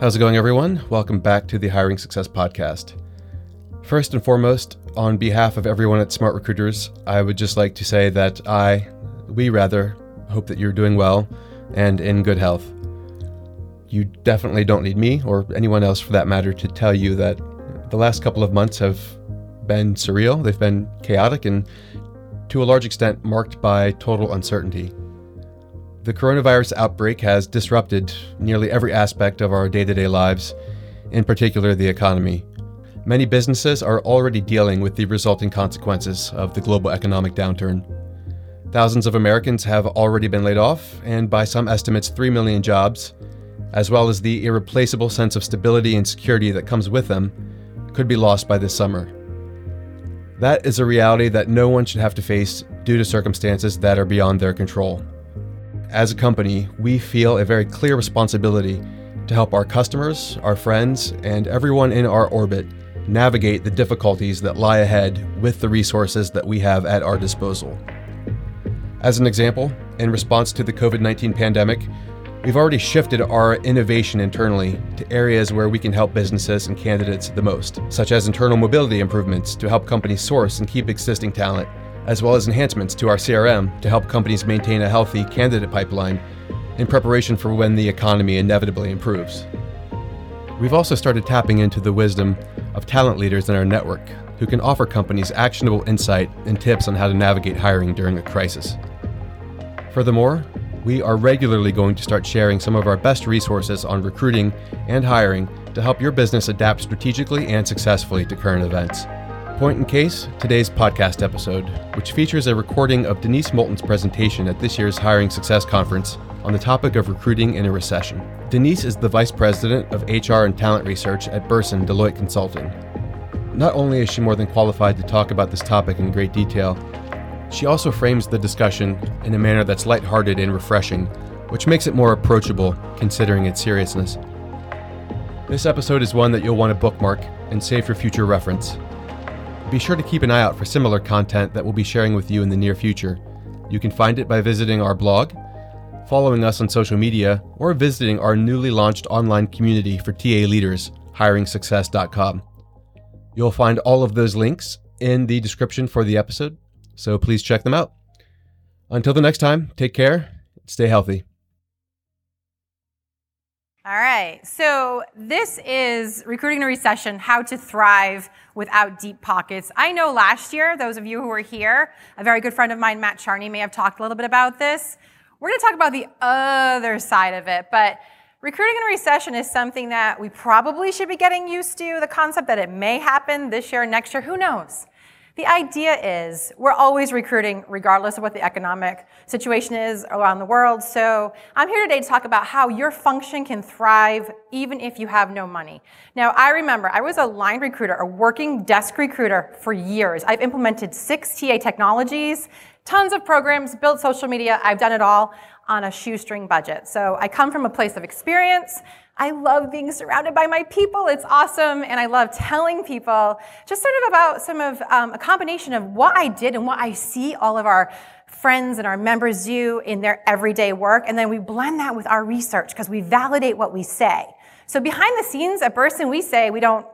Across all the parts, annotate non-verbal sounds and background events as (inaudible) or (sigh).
How's it going, everyone? Welcome back to the Hiring Success Podcast. First and foremost, on behalf of everyone at Smart Recruiters, I would just like to say that I, we rather, hope that you're doing well and in good health. You definitely don't need me, or anyone else for that matter, to tell you that the last couple of months have been surreal, they've been chaotic, and to a large extent marked by total uncertainty. The coronavirus outbreak has disrupted nearly every aspect of our day to day lives, in particular the economy. Many businesses are already dealing with the resulting consequences of the global economic downturn. Thousands of Americans have already been laid off, and by some estimates, 3 million jobs, as well as the irreplaceable sense of stability and security that comes with them, could be lost by this summer. That is a reality that no one should have to face due to circumstances that are beyond their control. As a company, we feel a very clear responsibility to help our customers, our friends, and everyone in our orbit navigate the difficulties that lie ahead with the resources that we have at our disposal. As an example, in response to the COVID 19 pandemic, we've already shifted our innovation internally to areas where we can help businesses and candidates the most, such as internal mobility improvements to help companies source and keep existing talent as well as enhancements to our CRM to help companies maintain a healthy candidate pipeline in preparation for when the economy inevitably improves. We've also started tapping into the wisdom of talent leaders in our network who can offer companies actionable insight and tips on how to navigate hiring during a crisis. Furthermore, we are regularly going to start sharing some of our best resources on recruiting and hiring to help your business adapt strategically and successfully to current events. Point in case, today's podcast episode, which features a recording of Denise Moulton's presentation at this year's Hiring Success Conference on the topic of recruiting in a recession. Denise is the Vice President of HR and Talent Research at Bersin Deloitte Consulting. Not only is she more than qualified to talk about this topic in great detail, she also frames the discussion in a manner that's lighthearted and refreshing, which makes it more approachable considering its seriousness. This episode is one that you'll want to bookmark and save for future reference. Be sure to keep an eye out for similar content that we'll be sharing with you in the near future. You can find it by visiting our blog, following us on social media, or visiting our newly launched online community for TA leaders, hiringsuccess.com. You'll find all of those links in the description for the episode, so please check them out. Until the next time, take care, stay healthy. All right, so this is Recruiting in a Recession How to Thrive Without Deep Pockets. I know last year, those of you who were here, a very good friend of mine, Matt Charney, may have talked a little bit about this. We're going to talk about the other side of it, but recruiting in a recession is something that we probably should be getting used to. The concept that it may happen this year, next year, who knows? The idea is we're always recruiting regardless of what the economic situation is around the world. So I'm here today to talk about how your function can thrive even if you have no money. Now, I remember I was a line recruiter, a working desk recruiter for years. I've implemented six TA technologies, tons of programs, built social media. I've done it all on a shoestring budget. So I come from a place of experience. I love being surrounded by my people. It's awesome. And I love telling people just sort of about some of um, a combination of what I did and what I see all of our friends and our members do in their everyday work. And then we blend that with our research because we validate what we say. So behind the scenes at Bersin, we say we don't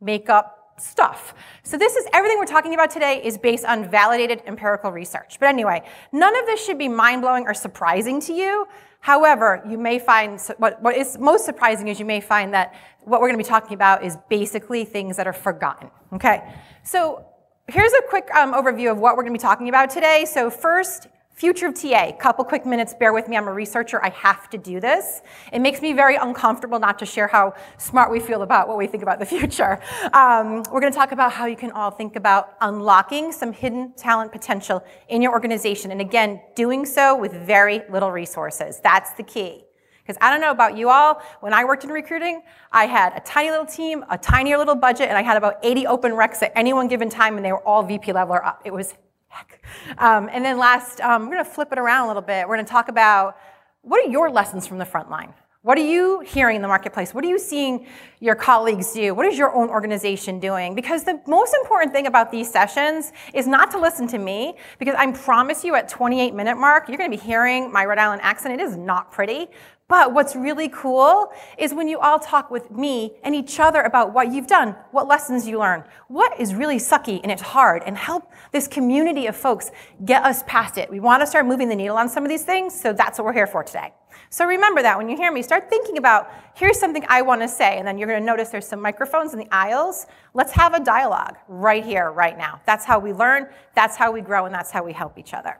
make up stuff. So this is everything we're talking about today is based on validated empirical research. But anyway, none of this should be mind-blowing or surprising to you. However, you may find what, what is most surprising is you may find that what we're going to be talking about is basically things that are forgotten. Okay, so here's a quick um, overview of what we're going to be talking about today. So first, Future of TA, couple quick minutes, bear with me, I'm a researcher, I have to do this. It makes me very uncomfortable not to share how smart we feel about what we think about the future. Um, we're gonna talk about how you can all think about unlocking some hidden talent potential in your organization, and again, doing so with very little resources. That's the key. Because I don't know about you all, when I worked in recruiting, I had a tiny little team, a tinier little budget, and I had about 80 open recs at any one given time, and they were all VP level or up. It was heck. Um, and then last, um, we're going to flip it around a little bit. We're going to talk about what are your lessons from the front line? What are you hearing in the marketplace? What are you seeing your colleagues do? What is your own organization doing? Because the most important thing about these sessions is not to listen to me, because I promise you at 28 minute mark, you're gonna be hearing my Rhode Island accent. It is not pretty. But what's really cool is when you all talk with me and each other about what you've done, what lessons you learned, what is really sucky and it's hard, and help this community of folks get us past it. We wanna start moving the needle on some of these things, so that's what we're here for today. So remember that when you hear me, start thinking about here's something I want to say, and then you're going to notice there's some microphones in the aisles. Let's have a dialogue right here, right now. That's how we learn, that's how we grow, and that's how we help each other.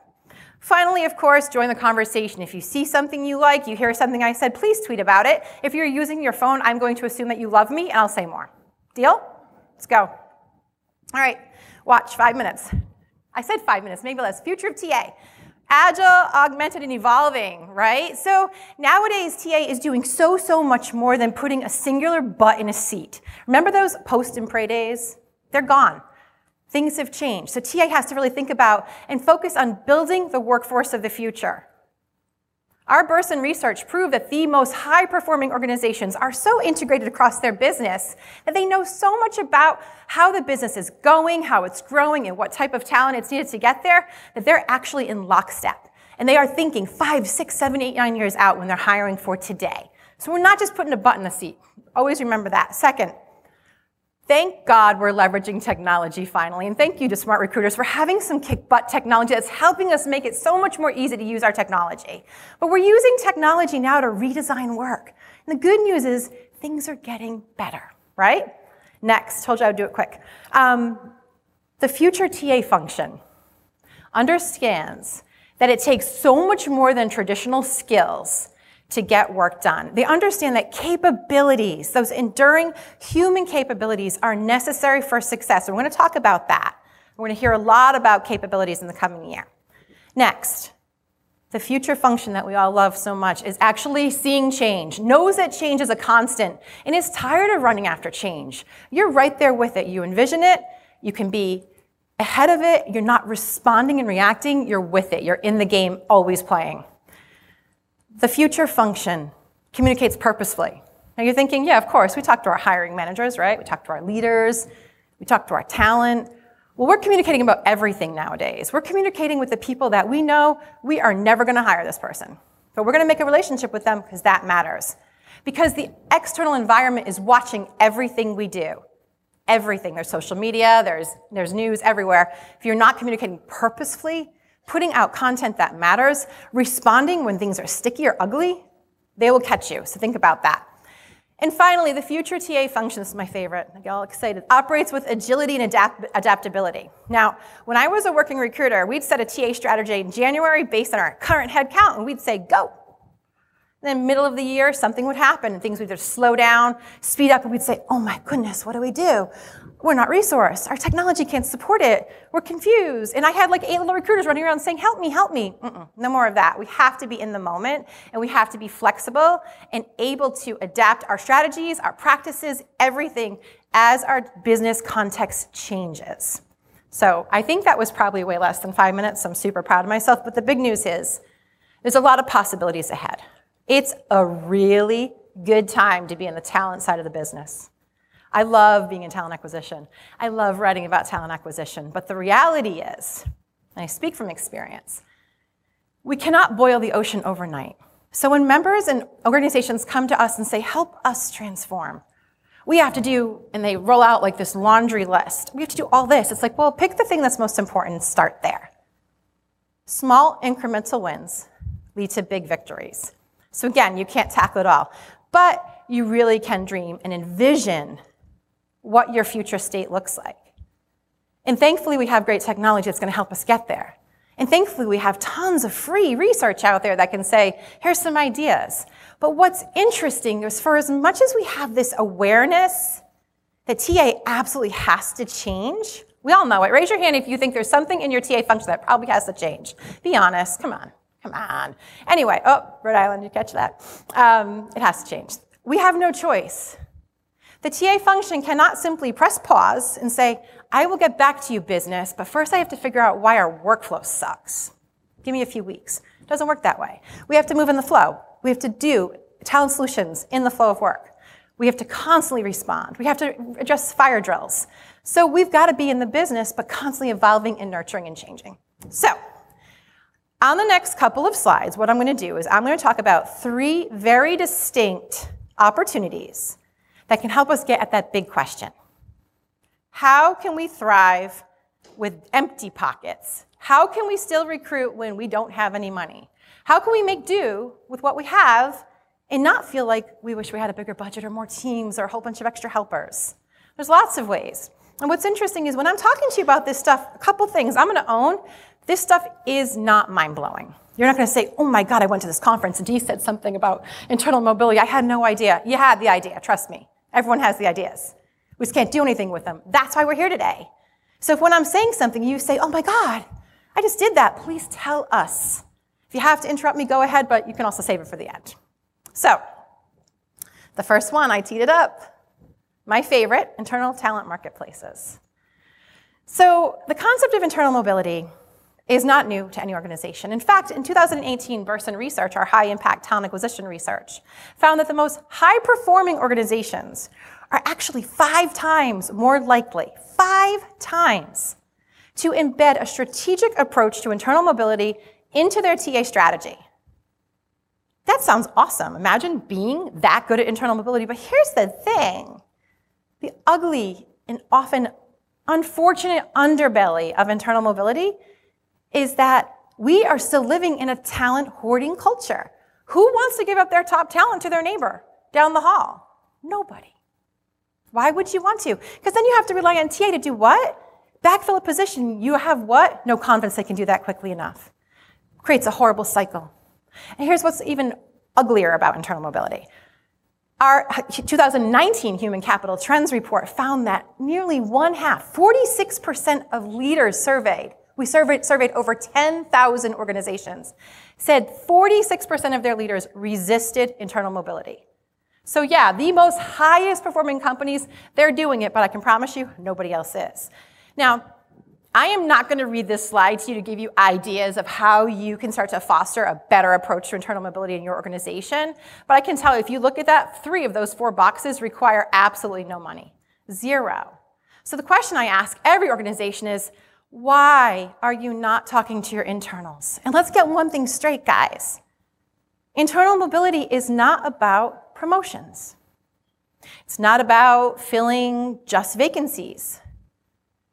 Finally, of course, join the conversation. If you see something you like, you hear something I said, please tweet about it. If you're using your phone, I'm going to assume that you love me, and I'll say more. Deal? Let's go. All right, watch, five minutes. I said five minutes, maybe less. Future of TA agile, augmented, and evolving, right? So nowadays, TA is doing so, so much more than putting a singular butt in a seat. Remember those post and pray days? They're gone. Things have changed. So TA has to really think about and focus on building the workforce of the future. Our Bersin research proved that the most high performing organizations are so integrated across their business that they know so much about how the business is going, how it's growing, and what type of talent it's needed to get there that they're actually in lockstep. And they are thinking five, six, seven, eight, nine years out when they're hiring for today. So we're not just putting a butt in the seat. Always remember that. Second, Thank God we're leveraging technology finally. And thank you to Smart Recruiters for having some kick butt technology that's helping us make it so much more easy to use our technology. But we're using technology now to redesign work. And the good news is things are getting better, right? Next, told you I would do it quick. Um, the future TA function understands that it takes so much more than traditional skills to get work done. They understand that capabilities, those enduring human capabilities, are necessary for success. And we're going to talk about that. We're going to hear a lot about capabilities in the coming year. Next, the future function that we all love so much is actually seeing change, knows that change is a constant, and is tired of running after change. You're right there with it. You envision it, you can be ahead of it, you're not responding and reacting, you're with it. You're in the game, always playing. The future function communicates purposefully. Now you're thinking, yeah, of course, we talk to our hiring managers, right? We talk to our leaders, we talk to our talent. Well, we're communicating about everything nowadays. We're communicating with the people that we know we are never going to hire this person. But we're going to make a relationship with them because that matters. Because the external environment is watching everything we do. Everything. There's social media, there's, there's news everywhere. If you're not communicating purposefully, putting out content that matters, responding when things are sticky or ugly, they will catch you. So think about that. And finally, the future TA function, is my favorite, I get all excited, operates with agility and adapt- adaptability. Now, when I was a working recruiter, we'd set a TA strategy in January based on our current headcount, and we'd say, go. Then middle of the year, something would happen, and things would either slow down, speed up, and we'd say, oh my goodness, what do we do? We're not resourced. Our technology can't support it. We're confused. And I had like eight little recruiters running around saying, help me, help me. Mm-mm, no more of that. We have to be in the moment and we have to be flexible and able to adapt our strategies, our practices, everything as our business context changes. So I think that was probably way less than five minutes. So I'm super proud of myself. But the big news is there's a lot of possibilities ahead. It's a really good time to be in the talent side of the business. I love being in talent acquisition. I love writing about talent acquisition. But the reality is, and I speak from experience, we cannot boil the ocean overnight. So when members and organizations come to us and say, help us transform, we have to do, and they roll out like this laundry list. We have to do all this. It's like, well, pick the thing that's most important and start there. Small incremental wins lead to big victories. So again, you can't tackle it all, but you really can dream and envision what your future state looks like. And thankfully, we have great technology that's going to help us get there. And thankfully, we have tons of free research out there that can say, here's some ideas. But what's interesting is for as much as we have this awareness that TA absolutely has to change, we all know it. Raise your hand if you think there's something in your TA function that probably has to change. Be honest. Come on. Come on. Anyway, oh, Rhode Island, you catch that? Um, it has to change. We have no choice. The TA function cannot simply press pause and say, I will get back to you, business, but first I have to figure out why our workflow sucks. Give me a few weeks. It doesn't work that way. We have to move in the flow. We have to do talent solutions in the flow of work. We have to constantly respond. We have to address fire drills. So we've got to be in the business, but constantly evolving and nurturing and changing. So, on the next couple of slides, what I'm going to do is I'm going to talk about three very distinct opportunities that can help us get at that big question. How can we thrive with empty pockets? How can we still recruit when we don't have any money? How can we make do with what we have and not feel like we wish we had a bigger budget or more teams or a whole bunch of extra helpers? There's lots of ways. And what's interesting is when I'm talking to you about this stuff, a couple things I'm to own. This stuff is not mind blowing. You're not to say, oh my God, I went to this conference and Dee said something about internal mobility. I had no idea. You had the idea, trust me. Everyone has the ideas. We just can't do anything with them. That's why we're here today. So if when I'm saying something, you say, oh my God, I just did that, please tell us. If you have to interrupt me, go ahead, but you can also save it for the end. So, the first one, I teed it up. My favorite, internal talent marketplaces. So, the concept of internal mobility is not new to any organization. In fact, in 2018, Bersin Research, our high impact talent acquisition research, found that the most high performing organizations are actually five times more likely, five times, to embed a strategic approach to internal mobility into their TA strategy. That sounds awesome. Imagine being that good at internal mobility. But here's the thing the ugly and often unfortunate underbelly of internal mobility is that we are still living in a talent hoarding culture. Who wants to give up their top talent to their neighbor down the hall? Nobody. Why would you want to? Because then you have to rely on TA to do what? Backfill a position. You have what? No confidence they can do that quickly enough. Creates a horrible cycle. And here's what's even uglier about internal mobility. Our 2019 Human Capital Trends Report found that nearly one half, 46% of leaders surveyed, we surveyed, surveyed over 10,000 organizations, said 46% of their leaders resisted internal mobility. So, yeah, the most highest performing companies, they're doing it, but I can promise you, nobody else is. Now, I am not going to read this slide to you to give you ideas of how you can start to foster a better approach to internal mobility in your organization. But I can tell you, if you look at that, three of those four boxes require absolutely no money. Zero. So the question I ask every organization is, why are you not talking to your internals? And let's get one thing straight, guys. Internal mobility is not about promotions. It's not about filling just vacancies.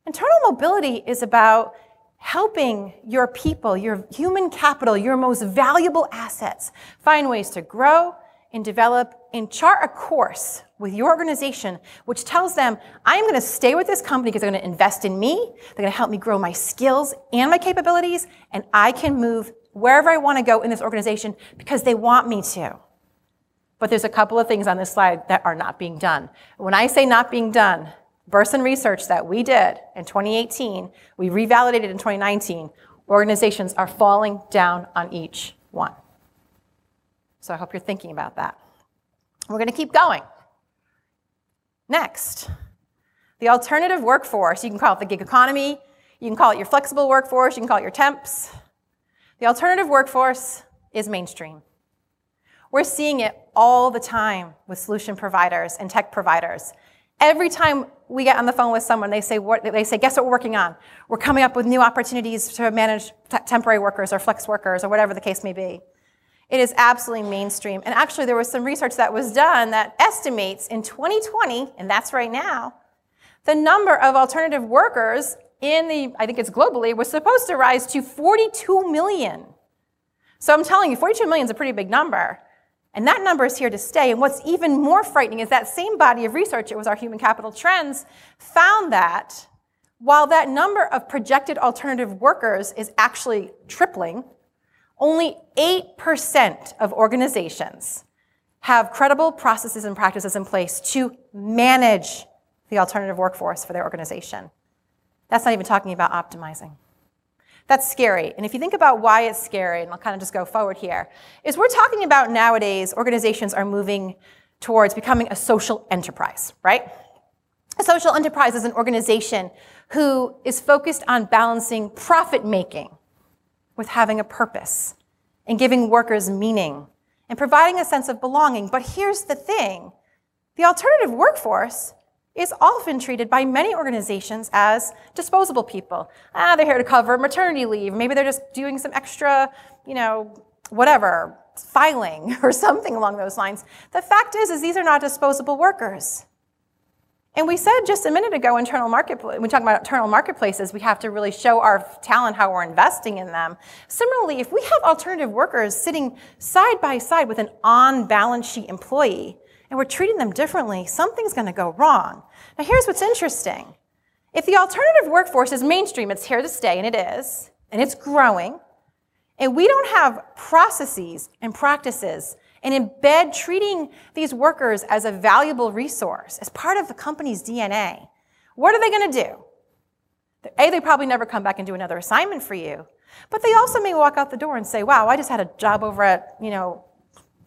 Internal mobility is about helping your people, your human capital, your most valuable assets, find ways to grow and develop and chart a course with your organization which tells them, I'm going to stay with this company because they're going to invest in me, they're going to help me grow my skills and my capabilities, and I can move wherever I want to go in this organization because they want me to. But there's a couple of things on this slide that are not being done. When I say not being done, Bersin research that we did in 2018, we revalidated in 2019, organizations are falling down on each one. So I hope you're thinking about that. We're going to keep going. Next, the alternative workforce. You can call it the gig economy, you can call it your flexible workforce, you can call it your temps. The alternative workforce is mainstream. We're seeing it all the time with solution providers and tech providers. Every time we get on the phone with someone, they say, what, they say, guess what we're working on? We're coming up with new opportunities to manage temporary workers or flex workers or whatever the case may be. It is absolutely mainstream. And actually, there was some research that was done that estimates in 2020, and that's right now, the number of alternative workers in the, I think it's globally, was supposed to rise to 42 million. So I'm telling you, 42 million is a pretty big number. And that number is here to stay. And what's even more frightening is that same body of research, it was our human capital trends, found that while that number of projected alternative workers is actually tripling, only 8% of organizations have credible processes and practices in place to manage the alternative workforce for their organization. That's not even talking about optimizing. That's scary. And if you think about why it's scary, and I'll kind of just go forward here, is we're talking about nowadays organizations are moving towards becoming a social enterprise, right? A social enterprise is an organization who is focused on balancing profit making with having a purpose and giving workers meaning and providing a sense of belonging. But here's the thing the alternative workforce is often treated by many organizations as disposable people. Ah, they're here to cover maternity leave. Maybe they're just doing some extra, you know, whatever, filing (laughs) or something along those lines. The fact is, is these are not disposable workers. And we said just a minute ago, internal market, when we talk about internal marketplaces, we have to really show our talent how we're investing in them. Similarly, if we have alternative workers sitting side by side with an on balance sheet employee, and we're treating them differently, something's going to go wrong. Now, here's what's interesting. If the alternative workforce is mainstream, it's here to stay, and it is, and it's growing, and we don't have processes and practices and embed treating these workers as a valuable resource, as part of the company's DNA, what are they going to do? A, they probably never come back and do another assignment for you, but they also may walk out the door and say, wow, I just had a job over at, you know,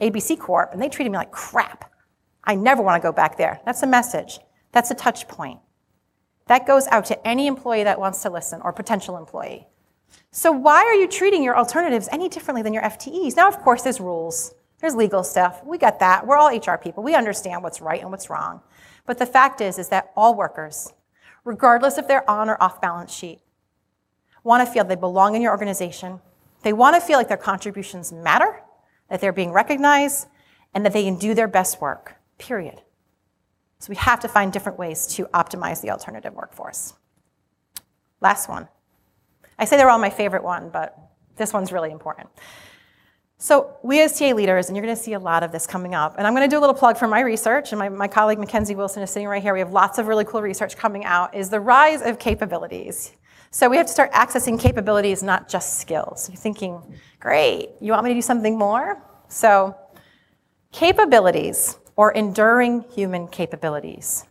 ABC Corp, and they treated me like crap. I never want to go back there. That's a message. That's a touch point. That goes out to any employee that wants to listen or potential employee. So why are you treating your alternatives any differently than your FTEs? Now, of course, there's rules. There's legal stuff. We got that. We're all HR people. We understand what's right and what's wrong. But the fact is, is that all workers, regardless if they're on or off balance sheet, want to feel they belong in your organization. They want to feel like their contributions matter, that they're being recognized, and that they can do their best work, period. So we have to find different ways to optimize the alternative workforce. Last one. I say they're all my favorite one, but this one's really important. So we as TA leaders, and you're going to see a lot of this coming up, and I'm going to do a little plug for my research, and my, my colleague Mackenzie Wilson is sitting right here. We have lots of really cool research coming out, is the rise of capabilities. So we have to start accessing capabilities, not just skills. You're thinking, great, you want me to do something more? So capabilities, or enduring human capabilities,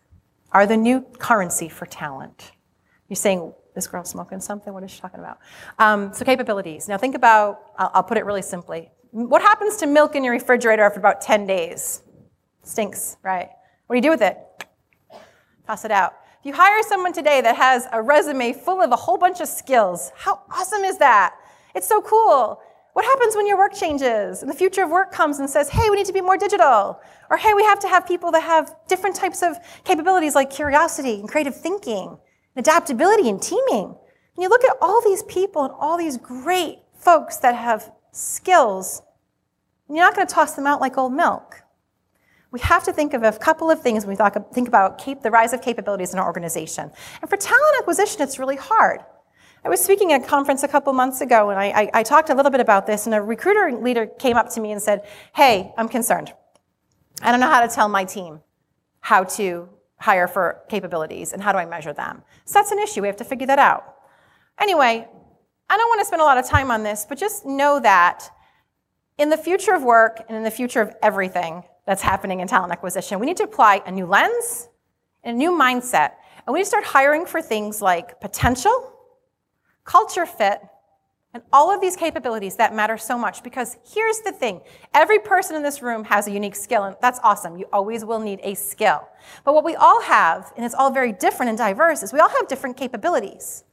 are the new currency for talent. You're saying, this girl's smoking something? What is she talking about? Um, so capabilities. Now think about, I'll, I'll put it really simply. What happens to milk in your refrigerator after about 10 days? Stinks, right? What do you do with it? Toss it out. If you hire someone today that has a resume full of a whole bunch of skills, how awesome is that? It's so cool. What happens when your work changes and the future of work comes and says, hey, we need to be more digital? Or hey, we have to have people that have different types of capabilities like curiosity and creative thinking, and adaptability and teaming. And you look at all these people and all these great folks that have skills, you're not going to toss them out like old milk. We have to think of a couple of things when we think about the rise of capabilities in our organization. And for talent acquisition, it's really hard. I was speaking at a conference a couple months ago, and I, I, I, talked a little bit about this, and a recruiter leader came up to me and said, Hey, I'm concerned. I don't know how to tell my team how to hire for capabilities and how do I measure them. So that's an issue. We have to figure that out. Anyway, I don't want to spend a lot of time on this, but just know that in the future of work and in the future of everything that's happening in talent acquisition, we need to apply a new lens and a new mindset. And we need to start hiring for things like potential, culture fit, and all of these capabilities that matter so much because here's the thing every person in this room has a unique skill, and that's awesome. You always will need a skill. But what we all have, and it's all very different and diverse, is we all have different capabilities.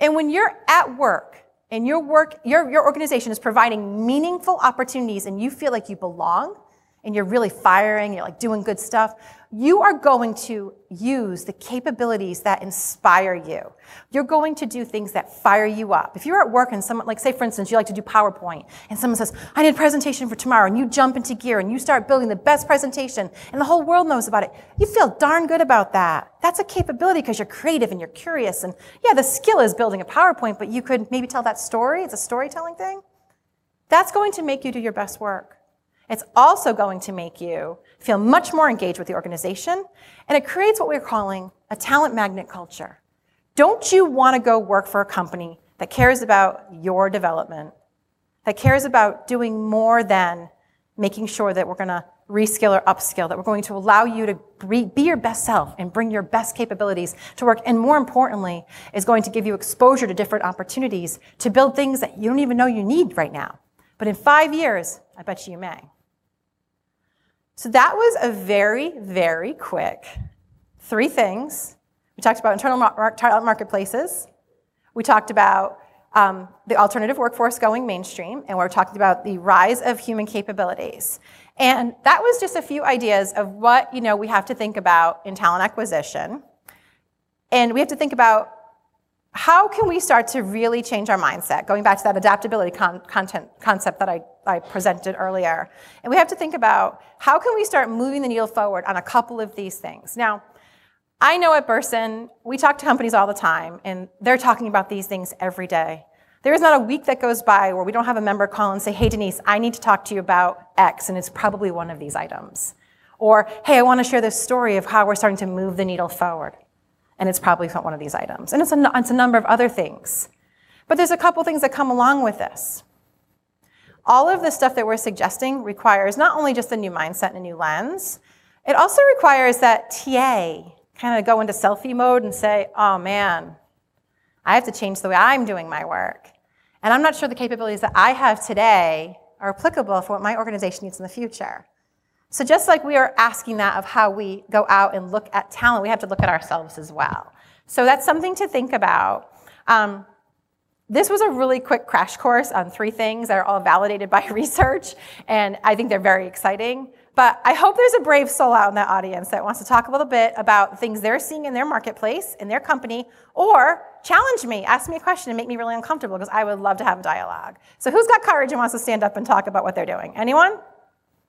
And when you're at work and your work, your, your organization is providing meaningful opportunities and you feel like you belong and you're really firing, you're like doing good stuff, you are going to use the capabilities that inspire you. You're going to do things that fire you up. If you're at work and someone, like say for instance, you like to do PowerPoint, and someone says, I need a presentation for tomorrow, and you jump into gear and you start building the best presentation, and the whole world knows about it, you feel darn good about that. That's a capability because you're creative and you're curious. And yeah, the skill is building a PowerPoint, but you could maybe tell that story. It's a storytelling thing. That's going to make you do your best work. It's also going to make you feel much more engaged with the organization, and it creates what we're calling a talent magnet culture. Don't you want to go work for a company that cares about your development, that cares about doing more than making sure that we're going to reskill or upskill, that we're going to allow you to be your best self and bring your best capabilities to work, and more importantly, is going to give you exposure to different opportunities to build things that you don't even know you need right now. But in five years, I bet you you may. So that was a very, very quick three things. We talked about internal talent marketplaces. We talked about um, the alternative workforce going mainstream, and we're talking about the rise of human capabilities. And that was just a few ideas of what you know we have to think about in talent acquisition. And we have to think about how can we start to really change our mindset, going back to that adaptability con- content concept that I, I presented earlier. And we have to think about how can we start moving the needle forward on a couple of these things. Now, I know at Bersin, we talk to companies all the time, and they're talking about these things every day. There is not a week that goes by where we don't have a member call and say, hey, Denise, I need to talk to you about X, and it's probably one of these items. Or, hey, I want to share this story of how we're starting to move the needle forward. And it's probably one of these items. And it's a, it's a number of other things. But there's a couple things that come along with this. All of the stuff that we're suggesting requires not only just a new mindset and a new lens, it also requires that TA kind of go into selfie mode and say, oh man, I have to change the way I'm doing my work. And I'm not sure the capabilities that I have today are applicable for what my organization needs in the future. So, just like we are asking that of how we go out and look at talent, we have to look at ourselves as well. So, that's something to think about. Um, this was a really quick crash course on three things that are all validated by (laughs) research, and I think they're very exciting. But I hope there's a brave soul out in that audience that wants to talk a little bit about things they're seeing in their marketplace, in their company, or challenge me, ask me a question, and make me really uncomfortable because I would love to have a dialogue. So, who's got courage and wants to stand up and talk about what they're doing? Anyone?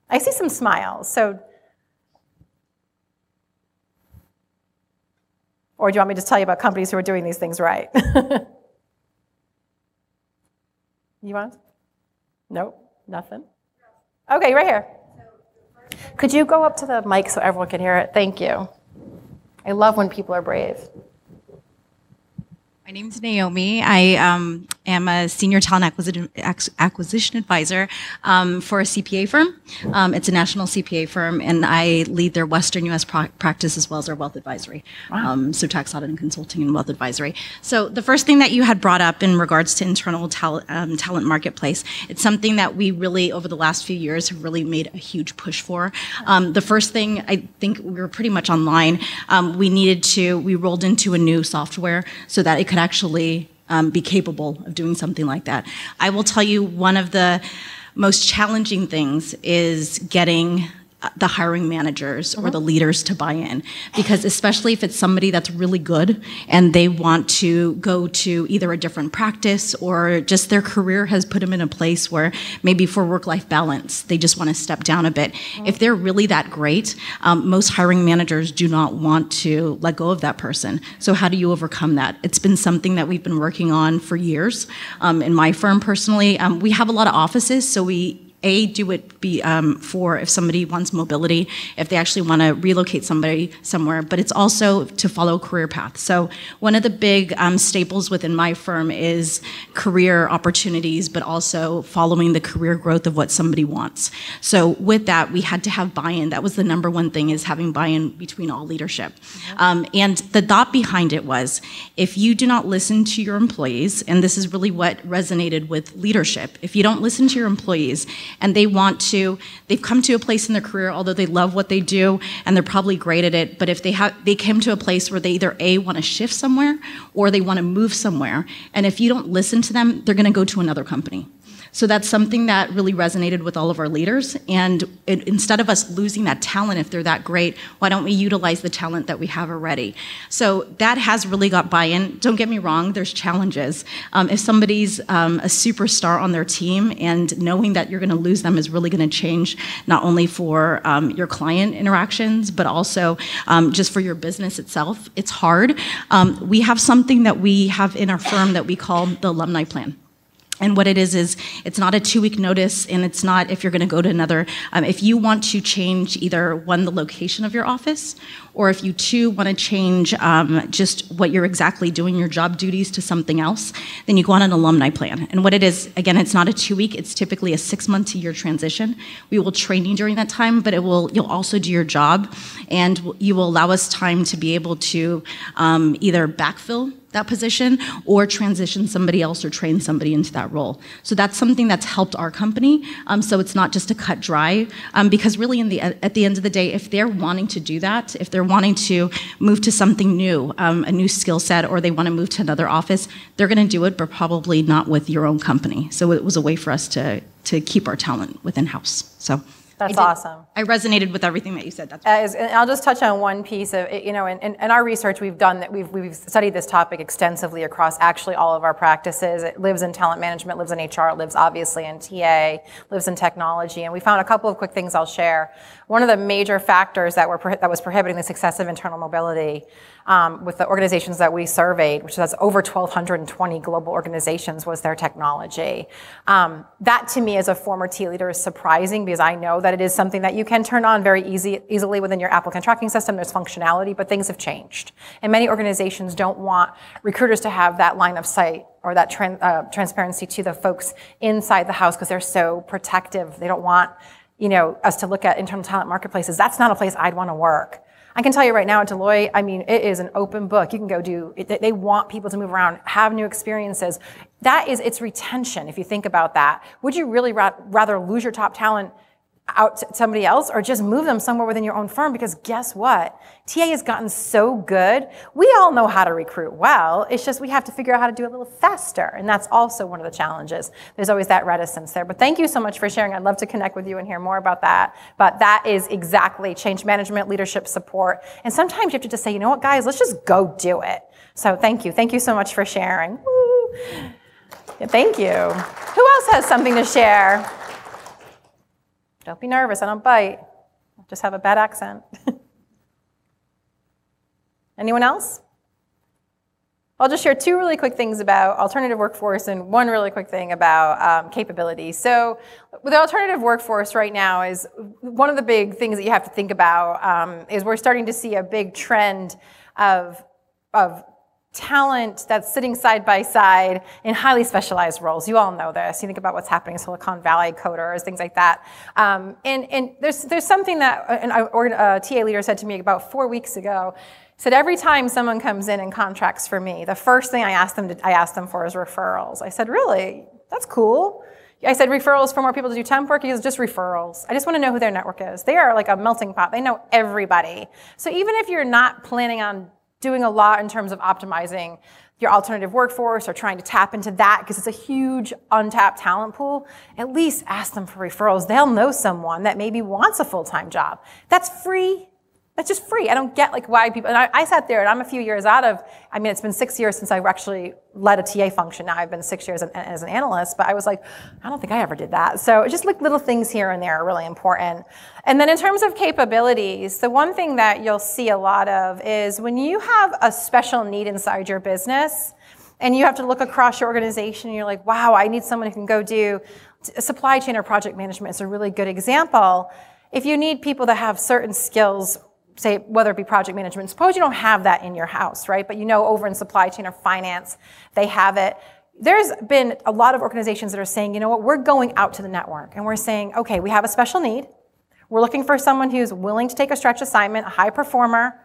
I see some smiles. So, or do you want me to tell you about companies who are doing these things right? (laughs) you want? Nope, nothing. Okay, right here. Could you go up to the mic so everyone can hear it? Thank you. I love when people are brave. My name is Naomi. I um, am a senior talent acquisition, acquisition advisor um, for a CPA firm. Um, it's a national CPA firm, and I lead their Western U.S. Pro- practice as well as their wealth advisory. Wow. Um, so tax audit and consulting and wealth advisory. So the first thing that you had brought up in regards to internal tal- um, talent marketplace, it's something that we really over the last few years have really made a huge push for. Um, the first thing I think we were pretty much online. we needed to we rolled into a new software so that it could actually um, be capable of doing something like that. I will tell you one of the most challenging things is getting the hiring managers or the leaders to buy in. Because especially if it's somebody that's really good and they want to go to either a different practice or just their career has put them in a place where maybe for work-life balance they just want to step down a bit. If they're really that great um, most hiring managers do not want to let go of that person. So how do you overcome that? It's been something that we've been working on for years. Um, in my firm personally um, we have a lot of offices so we a, do it be um, for if somebody wants mobility, if they actually want to relocate somebody somewhere, but it's also to follow career path. So one of the big um, staples within my firm is career opportunities, but also following the career growth of what somebody wants. So with that, we had to have buy-in. That was the number one thing is having buy-in between all leadership. Um, and the thought behind it was, if you do not listen to your employees, and this is really what resonated with leadership, if you don't listen to your employees and they want to they've come to a place in their career although they love what they do and they're probably great at it but if they have they came to a place where they either a want to shift somewhere or they want to move somewhere and if you don't listen to them they're going to go to another company so that's something that really resonated with all of our leaders. And it, instead of us losing that talent, if they're that great, why don't we utilize the talent that we have already? So that has really got buy in. Don't get me wrong, there's challenges. Um, if somebody's um, a superstar on their team and knowing that you're going to lose them is really going to change not only for um, your client interactions, but also um, just for your business itself, it's hard. Um, we have something that we have in our firm that we call the alumni plan. And what it is is it's not a two week notice, and it's not if you're going to go to another. Um, if you want to change either one the location of your office, or if you too want to change um, just what you're exactly doing your job duties to something else, then you go on an alumni plan. And what it is, again, it's not a two week; it's typically a six month to year transition. We will train you during that time, but it will you'll also do your job, and you will allow us time to be able to um, either backfill that position or transition somebody else or train somebody into that role. So that's something that's helped our company. Um, so it's not just a cut dry, um, because really, in the at the end of the day, if they're wanting to do that, if they're they're wanting to move to something new, um, a new skill set, or they want to move to another office, they're going to do it, but probably not with your own company. So it was a way for us to to keep our talent within house. So. That's I awesome. I resonated with everything that you said. That's uh, As, and I'll just touch on one piece of, you know, in, in, in, our research we've done that we've, we've studied this topic extensively across actually all of our practices. It lives in talent management, lives in HR, lives obviously in TA, lives in technology. And we found a couple of quick things I'll share. One of the major factors that, were, that was prohibiting the success of internal mobility um, with the organizations that we surveyed, which has over 1,220 global organizations, was their technology. Um, that to me as a former T leader is surprising because I know that it is something that you can turn on very easy, easily within your applicant tracking system. There's functionality, but things have changed. And many organizations don't want recruiters to have that line of sight or that uh, transparency to the folks inside the house because they're so protective. They don't want you know, us to look at internal talent marketplaces. That's not a place I'd want to work. I can tell you right now at Deloitte, I mean, it is an open book. You can go do, they want people to move around, have new experiences. That is, it's retention, if you think about that. Would you really rather lose your top talent out to somebody else or just move them somewhere within your own firm because guess what? TA has gotten so good. We all know how to recruit well. It's just we have to figure out how to do it a little faster. And that's also one of the challenges. There's always that reticence there. But thank you so much for sharing. I'd love to connect with you and hear more about that. But that is exactly change management, leadership support. And sometimes you have to just say, you know what, guys, let's just go do it. So thank you. Thank you so much for sharing. Yeah, thank you. Who else has something to share? Don't be nervous, I don't bite. I just have a bad accent. (laughs) Anyone else? I'll just share two really quick things about alternative workforce and one really quick thing about um, capability. So, the alternative workforce right now is one of the big things that you have to think about um, is we're starting to see a big trend of of talent that's sitting side by side in highly specialized roles. You all know this. You think about what's happening in Silicon Valley, coders, things like that. Um, and, and there's, there's something that an a TA leader said to me about four weeks ago. Said every time someone comes in and contracts for me, the first thing I ask them to, I ask them for is referrals. I said, really? That's cool. I said referrals for more people to do temp work. He says just referrals. I just want to know who their network is. They are like a melting pot. They know everybody. So even if you're not planning on doing a lot in terms of optimizing your alternative workforce or trying to tap into that because it's a huge untapped talent pool, at least ask them for referrals. They'll know someone that maybe wants a full-time job. That's free that's just free. I don't get like why people, and I, I, sat there and I'm a few years out of, I mean, it's been six years since I've actually led a TA function. Now I've been six years as an analyst, but I was like, I don't think I ever did that. So just like little things here and there are really important. And then in terms of capabilities, the one thing that you'll see a lot of is when you have a special need inside your business, and you have to look across your organization and you're like, wow, I need someone who can go do supply chain or project management It's a really good example. If you need people that have certain skills say whether it be project management suppose you don't have that in your house right? But you know over in supply chain or finance they have it. There's been a lot of organizations that are saying you know what? We're going out to the network. And we're saying okay we have a special need. We're looking for someone who's willing to take a stretch assignment a high performer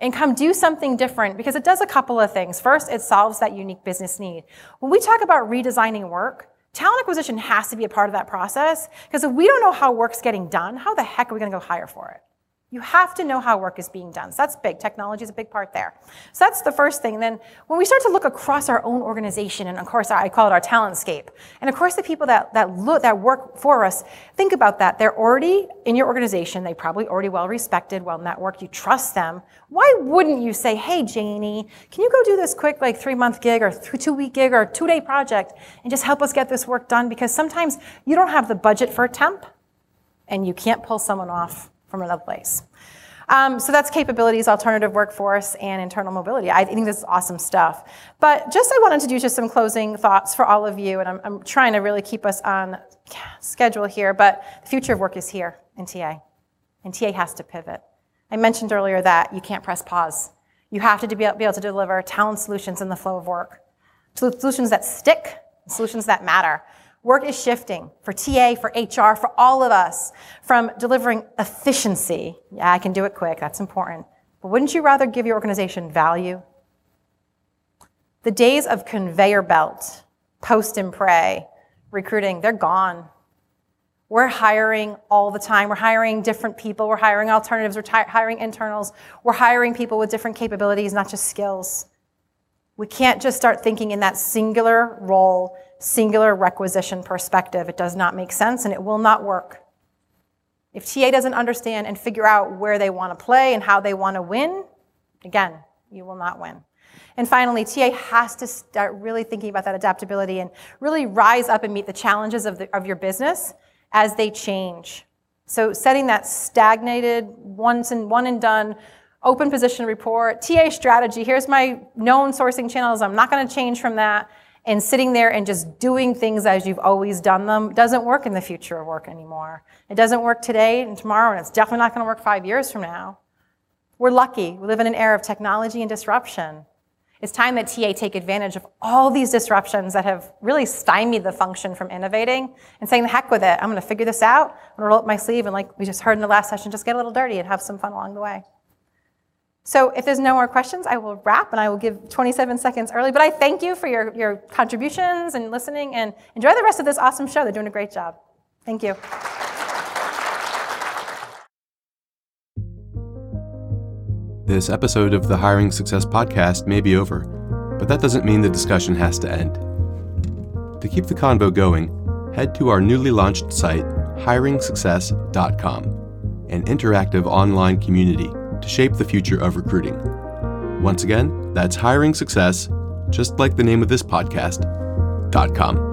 and come do something different because it does a couple of things. First it solves that unique business need. When we talk about redesigning work talent acquisition has to be a part of that process because if we don't know how work's getting done how the heck are we going to go hire for it you have to know how work is being done. So that's big. Technology is a big part there. So that's the first thing. Then when we start to look across our own organization, and of course I call it our talent scape, and of course the people that, that look that work for us, think about that. They're already in your organization. They probably already well respected, well networked. You trust them. Why wouldn't you say, "Hey, Janie, can you go do this quick like three month gig or two week gig or two day project and just help us get this work done?" Because sometimes you don't have the budget for a temp, and you can't pull someone off from another place. Um, so that's capabilities, alternative workforce, and internal mobility. I think this is awesome stuff. But just I wanted to do just some closing thoughts for all of you, and I'm, I'm trying to really keep us on schedule here, but the future of work is here in TA, and TA has to pivot. I mentioned earlier that you can't press pause. You have to be able to deliver talent solutions in the flow of work, solutions that stick, solutions that matter. Work is shifting for TA, for HR, for all of us from delivering efficiency. Yeah, I can do it quick, that's important. But wouldn't you rather give your organization value? The days of conveyor belt, post and pray, recruiting, they're gone. We're hiring all the time. We're hiring different people. We're hiring alternatives. We're hiring internals. We're hiring people with different capabilities, not just skills. We can't just start thinking in that singular role, singular requisition perspective. It does not make sense and it will not work. If TA doesn't understand and figure out where they want to play and how they want to win, again, you will not win. And finally, TA has to start really thinking about that adaptability and really rise up and meet the challenges of, the, of your business as they change. So setting that stagnated, once and one and done, open position report, TA strategy, here's my known sourcing channels, I'm not gonna change from that, and sitting there and just doing things as you've always done them doesn't work in the future of work anymore. It doesn't work today and tomorrow, and it's definitely not gonna work five years from now. We're lucky. We live in an era of technology and disruption. It's time that TA take advantage of all these disruptions that have really stymied the function from innovating and saying, the heck with it. I'm going to figure this out. I'm going to roll up my sleeve and, like we just heard in the last session, just get a little dirty and have some fun along the way. So if there's no more questions, I will wrap and I will give 27 seconds early. But I thank you for your, your contributions and listening and enjoy the rest of this awesome show. They're doing a great job. Thank you. This episode of the Hiring Success Podcast may be over, but that doesn't mean the discussion has to end. To keep the convo going, head to our newly launched site, hiringsuccess.com, an interactive online community to shape the future of recruiting. Once again, that's hiring success, just like the name of this podcast, .com.